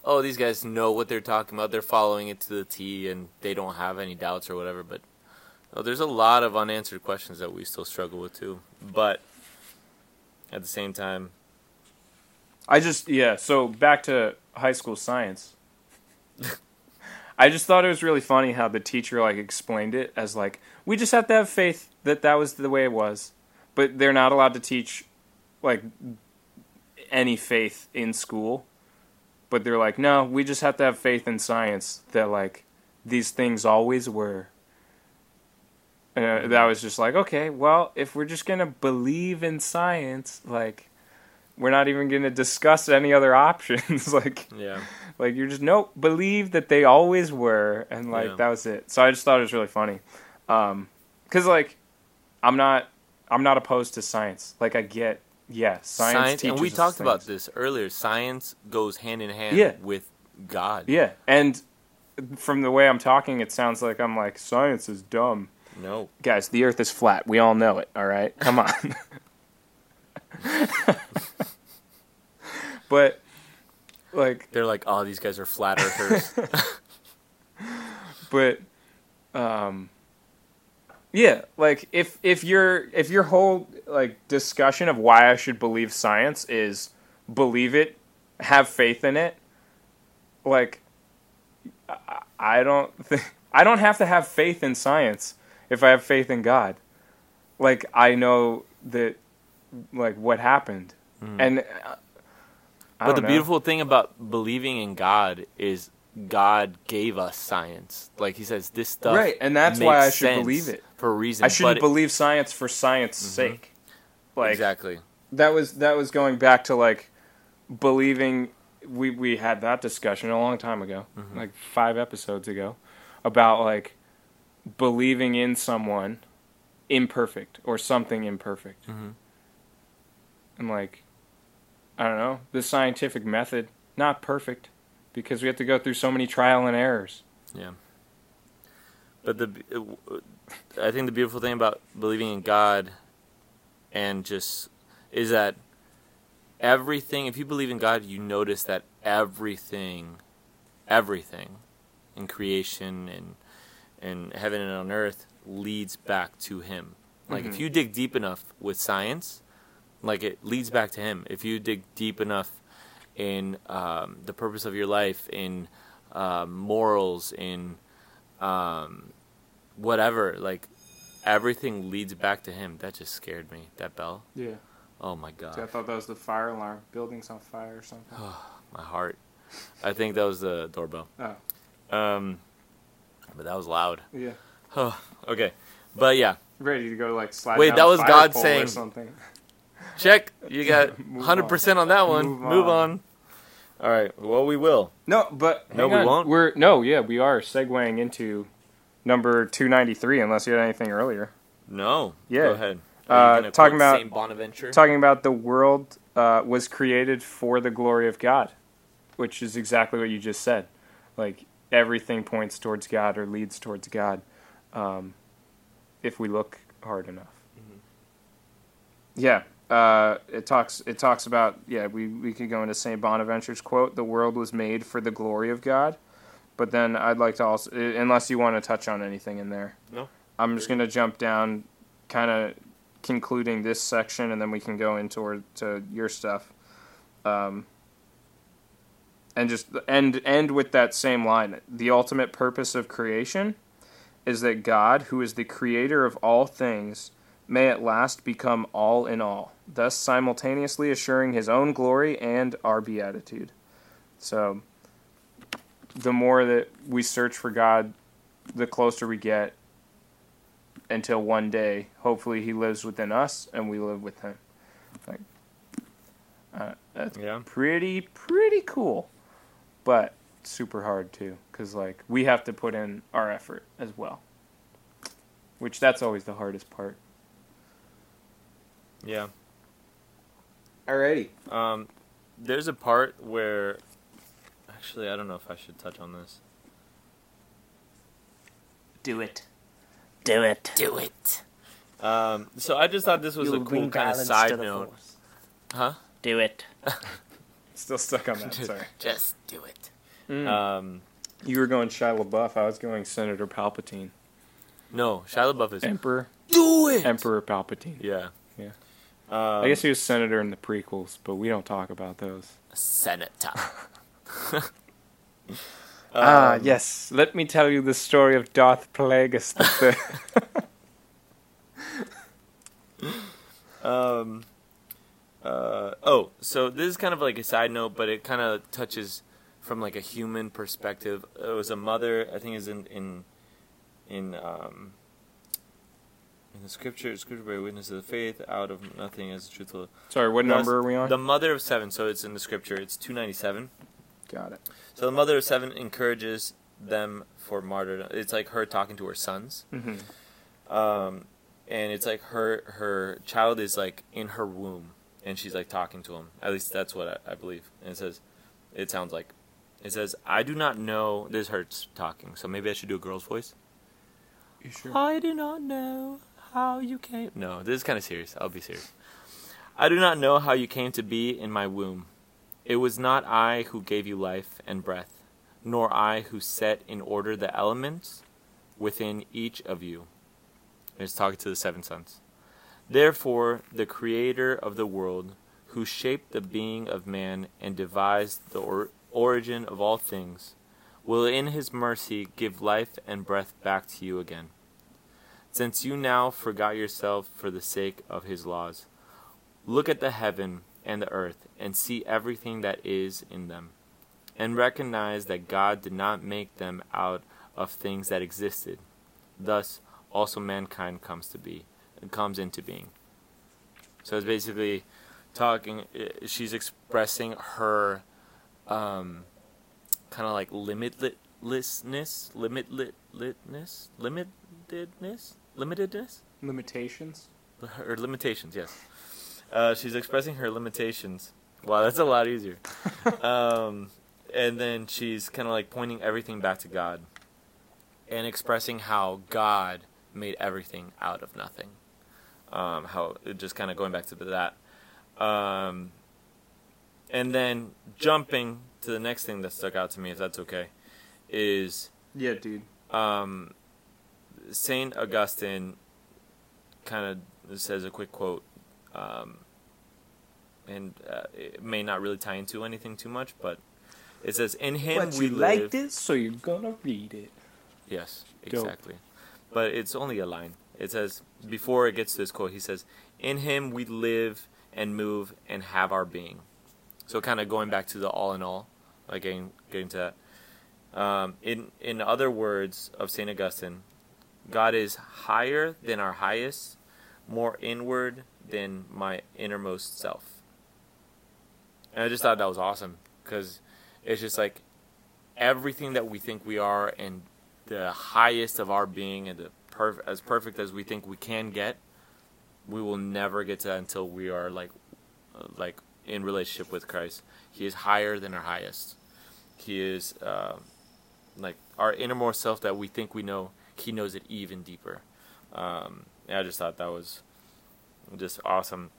oh, these guys know what they're talking about. They're following it to the T, and they don't have any doubts or whatever. But oh, there's a lot of unanswered questions that we still struggle with too. But at the same time, I just yeah. So back to high school science. I just thought it was really funny how the teacher like explained it as like we just have to have faith that that was the way it was, but they're not allowed to teach like any faith in school. But they're like, no, we just have to have faith in science that like these things always were. Uh, that was just like, okay, well, if we're just gonna believe in science, like we're not even going to discuss any other options like yeah, like you're just nope believe that they always were and like Yeah. that was it so i just thought it was really funny um because like i'm not i'm not opposed to science like i get yeah science, science, and we talked about this earlier. Science goes hand in hand Yeah. with God. yeah and from the way i'm talking it sounds like i'm like science is dumb No, guys the earth is flat we all know it all right come on but like they're like, oh, these guys are flat earthers. but um yeah like if if your if your whole like discussion of why i should believe science is believe it have faith in it like i, I don't think i don't have to have faith in science if i have faith in god. Like i know that like what happened. And uh, but the know. beautiful thing about believing in God is God gave us science. Like he says, this stuff. Right, and that's why I should believe it. for a reason. i shouldn't but it- believe science for science sake like exactly. that was that was going back to like believing we we had that discussion a long time ago like five episodes ago about like believing in someone imperfect or something imperfect Mhm. and like i don't know the scientific method not perfect because we have to go through so many trial and errors Yeah. But the, I think the beautiful thing about believing in God, and just is that everything. If you believe in God, you notice that everything, everything, in creation and in heaven and on earth leads back to Him. Like if Mhm. you dig deep enough with science, like it leads back to Him. If you dig deep enough in um, the purpose of your life, in um, morals, in um, whatever, like everything leads back to Him. That just scared me. That bell. yeah Oh my god, i thought that was the fire alarm buildings on fire or something my heart. I think that was the doorbell. oh Um, but that was loud. yeah okay, but yeah, Ready to go like slide Wait, down that was God saying- something. check. You got hundred percent on that one. Move Move, on. on. All right. Well, we will. No, but No, hang we on. won't? We're no, yeah, we are segueing into number two ninety three. Unless you had anything earlier. No. Yeah. Go ahead. Uh, Are you gonna talking quote about- Saint Bonaventure. Talking about the world uh, was created for the glory of God, which is exactly what you just said. Like everything points towards God or leads towards God, um, if we look hard enough. Yeah, uh, it talks. It talks about yeah. We we could go into Saint Bonaventure's quote: "The world was made for the glory of God." But then I'd like to also, unless you want to touch on anything in there. No. I'm just gonna jump down, kind of concluding this section, and then we can go into to your stuff. Um, and just end end with that same line. The ultimate purpose of creation is that God, who is the creator of all things, may at last become all in all, thus simultaneously assuring his own glory and our beatitude. So, the more that we search for God, the closer we get until one day, hopefully, he lives within us and we live with him. Like, uh, that's Yeah. pretty, pretty cool, but super hard too, because like we have to put in our effort as well. Which that's always the hardest part. Yeah. Alrighty. Um, there's a part where, actually, I don't know if I should touch on this. Do it. Do it. Do it. Um, so I just thought this was You'll a cool kind of side note. force. Huh? Do it. Still stuck on that. Sorry. Just do it. Mm. Um, You were going Shia LaBeouf. I was going Senator Palpatine. no, Shia LaBeouf is Emperor. Do it. Emperor Palpatine. yeah, Yeah. Um, I guess he was senator in the prequels, but we don't talk about those. Senator. ah, um, yes. Let me tell you the story of Darth Plagueis. the- Um, uh, oh, so this is kind of like a side note, but it kind of touches from like a human perspective. It was a mother, I think, is in in in um, in the scripture. Scripture bear witness of the faith out of nothing as truthful. Sorry, what number are we on? The mother of seven. So it's in the scripture. It's two ninety seven. Got it. So the mother of seven encourages them for martyrdom. It's like her talking to her sons. Mm-hmm. um, and it's like her her child is like in her womb, and she's like talking to him. At least that's what I, I believe. And it says, it sounds like, it says, I do not know. This hurts talking, so maybe I should do a girl's voice. You sure? I do not know how you came. No, this is kind of serious. I'll be serious. I do not know how you came to be in my womb. It was not I who gave you life and breath, nor I who set in order the elements within each of you. And talking to the seven sons. Therefore, the creator of the world, who shaped the being of man and devised the or- origin of all things, will in his mercy give life and breath back to you again. Since you now forgot yourself for the sake of his laws, look at the heaven and the earth and see everything that is in them, and recognize that God did not make them out of things that existed. Thus, also mankind comes to be, comes into being. So it's basically talking. She's expressing her, um, kind of like limitlessness, limitlessness, limitedness, limitedness, Limitations. her limitations. Yes, uh, she's expressing her limitations. Wow, that's a lot easier. um, and then she's kind of like pointing everything back to God, and expressing how God made everything out of nothing. Um, how just kind of going back to that. Um, and then jumping to the next thing that stuck out to me, if that's okay, is Yeah, dude. um, Saint Augustine kind of says a quick quote, um, and uh, it may not really tie into anything too much, but it says, "In Him But we you live." like this, so you're gonna read it. Yes, Dope. exactly. But it's only a line. It says before it gets to this quote, he says, "In Him we live and move and have our being." So kind of going back to the all in all, like getting getting to that. Um, in in other words of Saint Augustine, God is higher than our highest, more inward than my innermost self. And I just thought that was awesome because it's just like everything that we think we are and the highest of our being and the perf- as perfect as we think we can get, we will never get to that until we are like like in relationship with Christ. He is higher than our highest. He is uh, like our innermost self that we think we know. He knows it even deeper. Um, I just thought that was just awesome.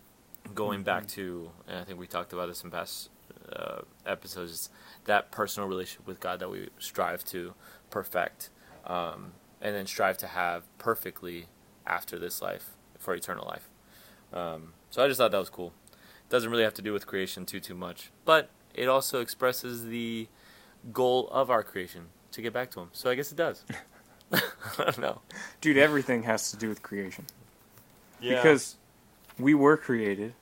Going back to, and I think we talked about this in past uh, episodes, that personal relationship with God that we strive to perfect, um, and then strive to have perfectly after this life for eternal life. Um, so I just thought that was cool. It doesn't really have to do with creation too too much, but it also expresses the goal of our creation to get back to Him. So I guess it does. I don't know. Dude, everything has to do with creation. Because we were created.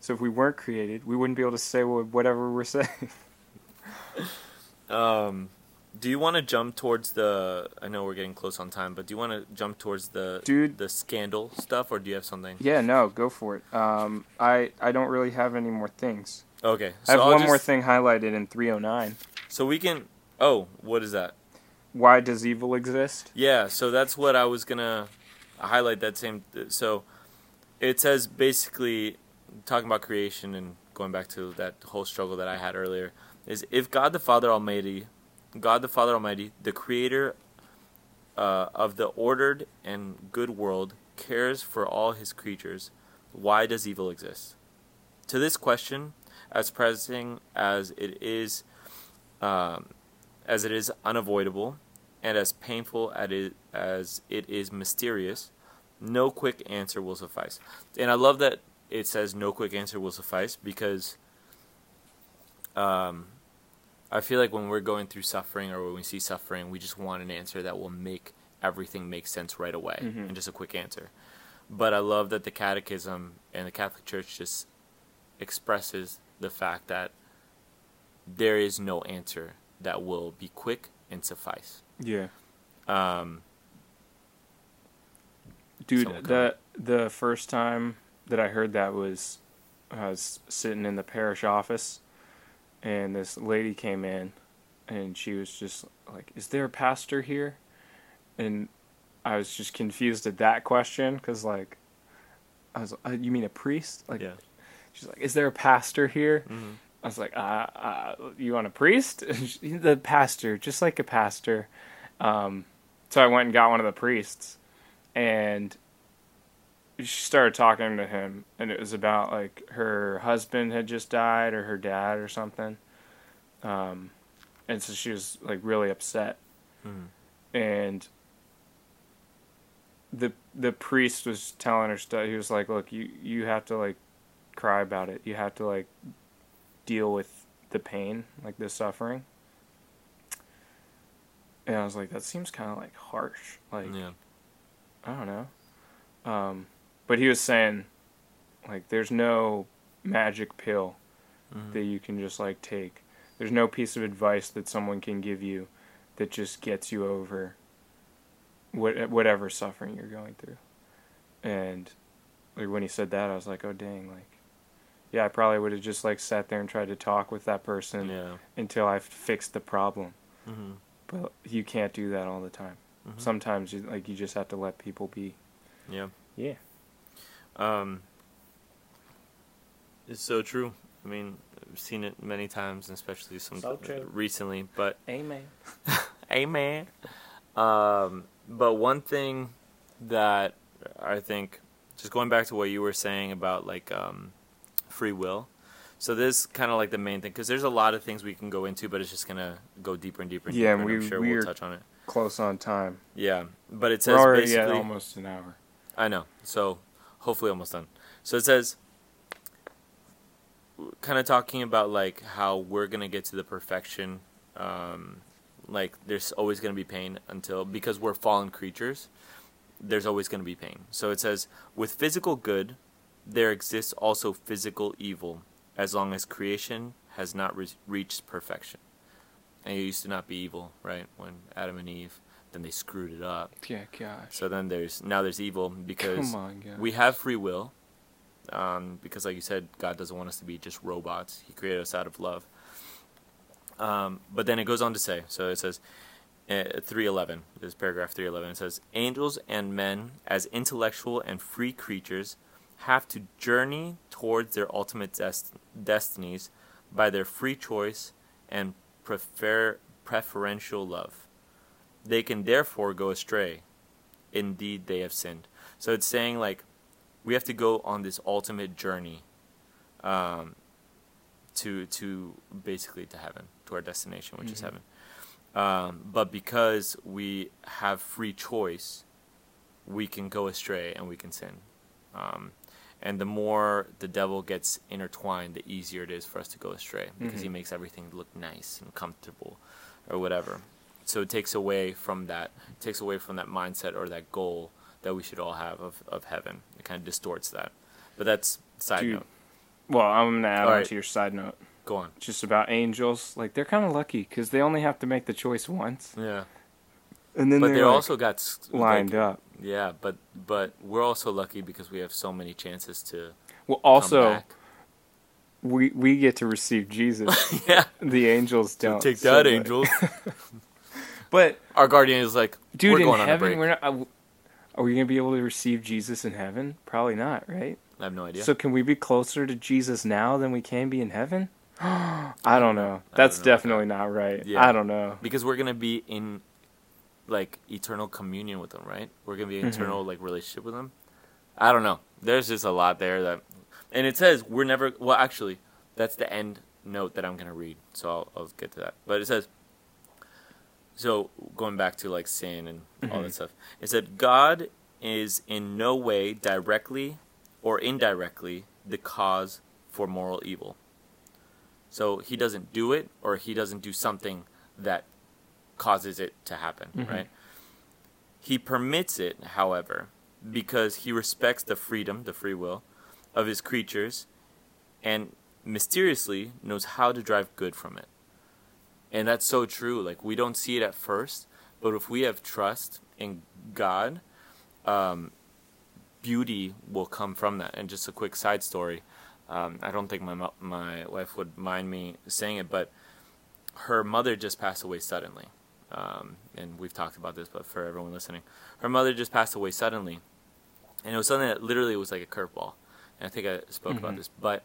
So if we weren't created, we wouldn't be able to say whatever we're saying. Um, do you want to jump towards the? I know we're getting close on time, but do you want to jump towards the Dude. the scandal stuff, or do you have something? yeah, no, go for it. Um, I I don't really have any more things. Okay, I have I'll one more thing highlighted in 309. So we can. Oh, what is that? Why does evil exist? Yeah, so that's what I was gonna highlight. That same. So it says basically talking about creation and going back to that whole struggle that I had earlier is if God the Father Almighty, God the Father Almighty, the Creator uh, of the ordered and good world, cares for all His creatures, why does evil exist? To this question, as pressing as it is, um, as it is unavoidable, and as painful it, as it is mysterious, no quick answer will suffice. And I love that it says no quick answer will suffice because um, I feel like when we're going through suffering or when we see suffering, we just want an answer that will make everything make sense right away and just a quick answer. But I love that the Catechism and the Catholic Church just expresses the fact that there is no answer that will be quick and suffice. Yeah. Um, Dude, the the first time that I heard that was I was sitting in the parish office, and this lady came in, and she was just like, "Is there a pastor here?" And I was just confused at that question because, like, I was, uh, "You mean a priest?" Like, yeah. she's like, "Is there a pastor here?" Mhm. I was like, uh, uh, "You want a priest?" the pastor, just like a pastor. Um, so I went and got one of the priests, and she started talking to him, and it was about like her husband had just died or her dad or something. Um, and so she was like really upset, Mhm. and the the priest was telling her stuff. He was like, "Look, you you have to like cry about it. You have to like deal with the pain, like the suffering." And I was like, "That seems kind of like harsh. Like, Yeah. I don't know." Um, but he was saying, like, there's no magic pill Mhm. that you can just like take. There's no piece of advice that someone can give you that just gets you over what whatever suffering you're going through. And like when he said that, I was like, oh dang, like, yeah, I probably would have just like sat there and tried to talk with that person Yeah. until I fixed the problem. hmm But you can't do that all the time. Mhm. Sometimes you like you just have to let people be. Yeah. Yeah. Um, it's so true. I mean, I've seen it many times, especially some So true. recently. But Amen. Amen. Um, but one thing that I think, just going back to what you were saying about like um, free will. So this is kind of like the main thing because there's a lot of things we can go into, but it's just gonna go deeper and deeper and Yeah, deeper. and and we- I'm sure we we'll touch on it. Close on time. Yeah, but it We're says already basically at almost an hour. I know. So hopefully almost done. So it says kind of talking about like how we're going to get to the perfection um like there's always going to be pain until because we're fallen creatures there's always going to be pain. So it says with physical good there exists also physical evil as long as creation has not re- reached perfection. And it used to not be evil, right? When Adam and Eve then they screwed it up. Yeah, gosh. So then there's now there's evil because on, we have free will. Um, because like you said, God doesn't want us to be just robots. He created us out of love. Um, but then it goes on to say, so it says, uh, 311, this is paragraph 311, it says, Angels and men, as intellectual and free creatures, have to journey towards their ultimate dest- destinies by their free choice and prefer- preferential love. They can therefore go astray. Indeed, they have sinned. So it's saying, like, we have to go on this ultimate journey um, to to basically to heaven, to our destination, which is heaven. Um, but because we have free choice, we can go astray and we can sin. Um, and the more the devil gets intertwined, the easier it is for us to go astray because he mm-hmm. makes everything look nice and comfortable or whatever. So it takes away from that, it takes away from that mindset or that goal that we should all have of, of heaven. It kind of distorts that. But that's side Dude. note. Well, I'm gonna add All on right. to your side note, Go on. just about angels. Like they're kind of lucky because they only have to make the choice once, Yeah. And then But they're like, also got lined like, up. Yeah, but but we're also lucky because we have so many chances to Well, also we we get to receive Jesus. yeah. the angels don't. Take so, that, but- angels. But Our guardian is like, dude, in going heaven, we're not. uh, Are we gonna be able to receive Jesus in heaven? Probably not, right? I have no idea. So can we be closer to Jesus now than we can be in heaven? I don't know. That's don't know definitely not right. Yeah. I don't know. because we're gonna be in like eternal communion with them, right? We're gonna be in Mm-hmm. eternal like relationship with them. I don't know. There's just a lot there that, and it says we're never. Well, actually, that's the end note that I'm gonna read. So I'll, I'll get to that. But it says. So going back to like sin and all Mm-hmm. that stuff, it said God is in no way directly or indirectly the cause for moral evil. So he doesn't do it or he doesn't do something that causes it to happen, Mhm. right? He permits it, however, because he respects the freedom, the free will of his creatures and mysteriously knows how to drive good from it. And that's so true. Like we don't see it at first, but if we have trust in God, um, beauty will come from that. And just a quick side story. Um, I don't think my my wife would mind me saying it, but her mother just passed away suddenly. Um, and we've talked about this, but for everyone listening, her mother just passed away suddenly, and it was something that literally was like a curveball. And I think I spoke about Mhm. this, but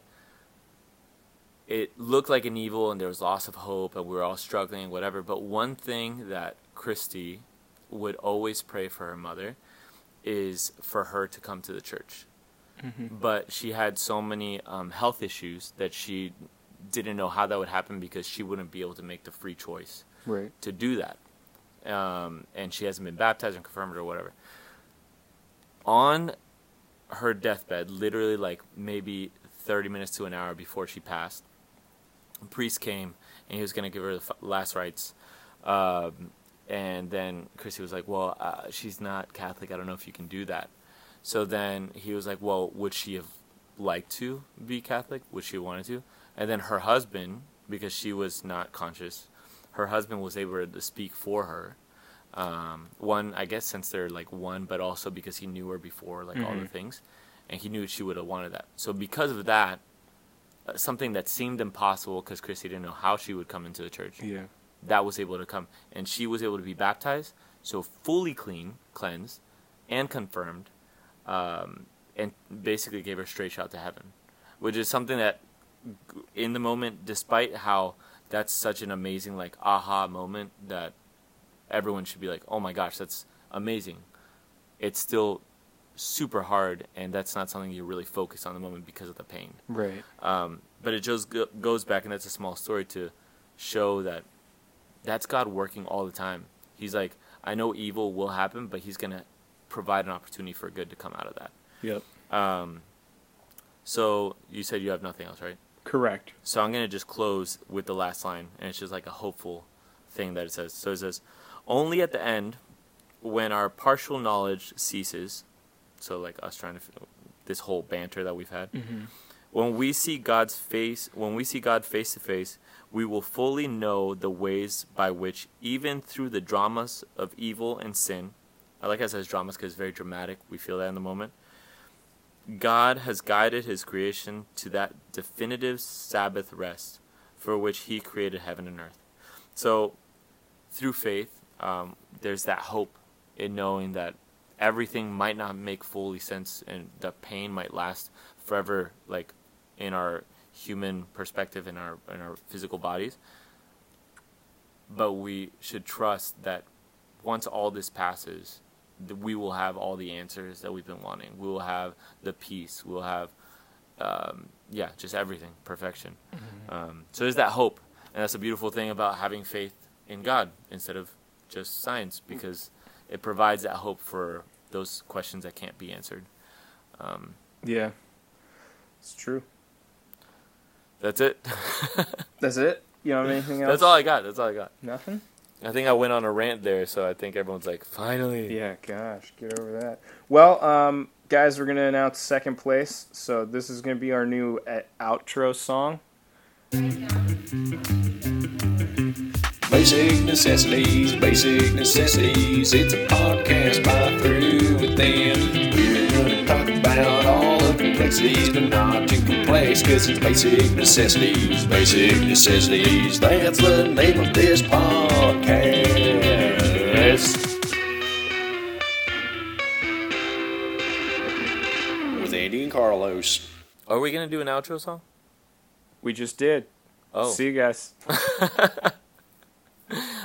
it looked like an evil, and there was loss of hope, and we were all struggling, whatever. But one thing that Christy would always pray for her mother is for her to come to the church but she had so many um, health issues that she didn't know how that would happen because she wouldn't be able to make the free choice Right. to do that. Um, and she hasn't been baptized and confirmed or whatever. On her deathbed, literally like maybe 30 minutes to an hour before she passed, a priest came and he was going to give her the last rites. Um, and then Chrissy was like, Well, uh, she's not Catholic. I don't know if you can do that. So then he was like, Well, would she have liked to be Catholic? Would she have wanted to? And then her husband, because she was not conscious, her husband was able to speak for her. Um, one, I guess, since they're like one, but also because he knew her before, like all the Mhm. things, and he knew she would have wanted that. So because of that, uh, something that seemed impossible because Chrissy didn't know how she would come into the church, Yeah. that was able to come, and she was able to be baptized, so fully clean, cleansed, and confirmed, um, and basically gave her straight shot to heaven, which is something that, in the moment, despite how that's such an amazing like aha moment that everyone should be like, oh my gosh, that's amazing. It's still super hard, and that's not something you really focus on the moment because of the pain. Right. Um, but it just go- goes back, and that's a small story to show that that's God working all the time. He's like, I know evil will happen, but He's gonna provide an opportunity for good to come out of that. Yep. Um, so you said you have nothing else, right? Correct. So I'm gonna just close with the last line, and it's just like a hopeful thing that it says. So it says, "Only at the end, when our partial knowledge ceases." So like us trying to f- this whole banter that we've had. Mm-hmm. When we see God's face, when we see God face to face, we will fully know the ways by which, even through the dramas of evil and sin, I like how it says dramas because it's very dramatic. We feel that in the moment. God has guided his creation to that definitive Sabbath rest for which he created heaven and earth. So, through faith, um, there's that hope in knowing that everything might not make fully sense and the pain might last forever, like in our human perspective, in our in our physical bodies. But we should trust that once all this passes, we will have all the answers that we've been wanting. We will have the peace. We'll have, um, yeah, just everything, perfection. Um, so there's that hope, and that's a beautiful thing about having faith in God instead of just science, because it provides that hope for those questions that can't be answered. Um, Yeah. It's true. that's it. That's it? You don't have anything else? that's all I got. That's all I got. Nothing? I think I went on a rant there, so I think everyone's like, finally. Yeah, gosh, get over that. Well, um, guys, we're going to announce second place. So this is going to be our new uh, outro song. Basic necessities, basic necessities. It's a podcast by through with them. We're gonna talk about all the complexities, but not too complex, cause it's basic necessities, basic necessities. That's the name of this podcast. With Andy and Carlos. Are we going to do an outro song? We just did. Oh. See you guys.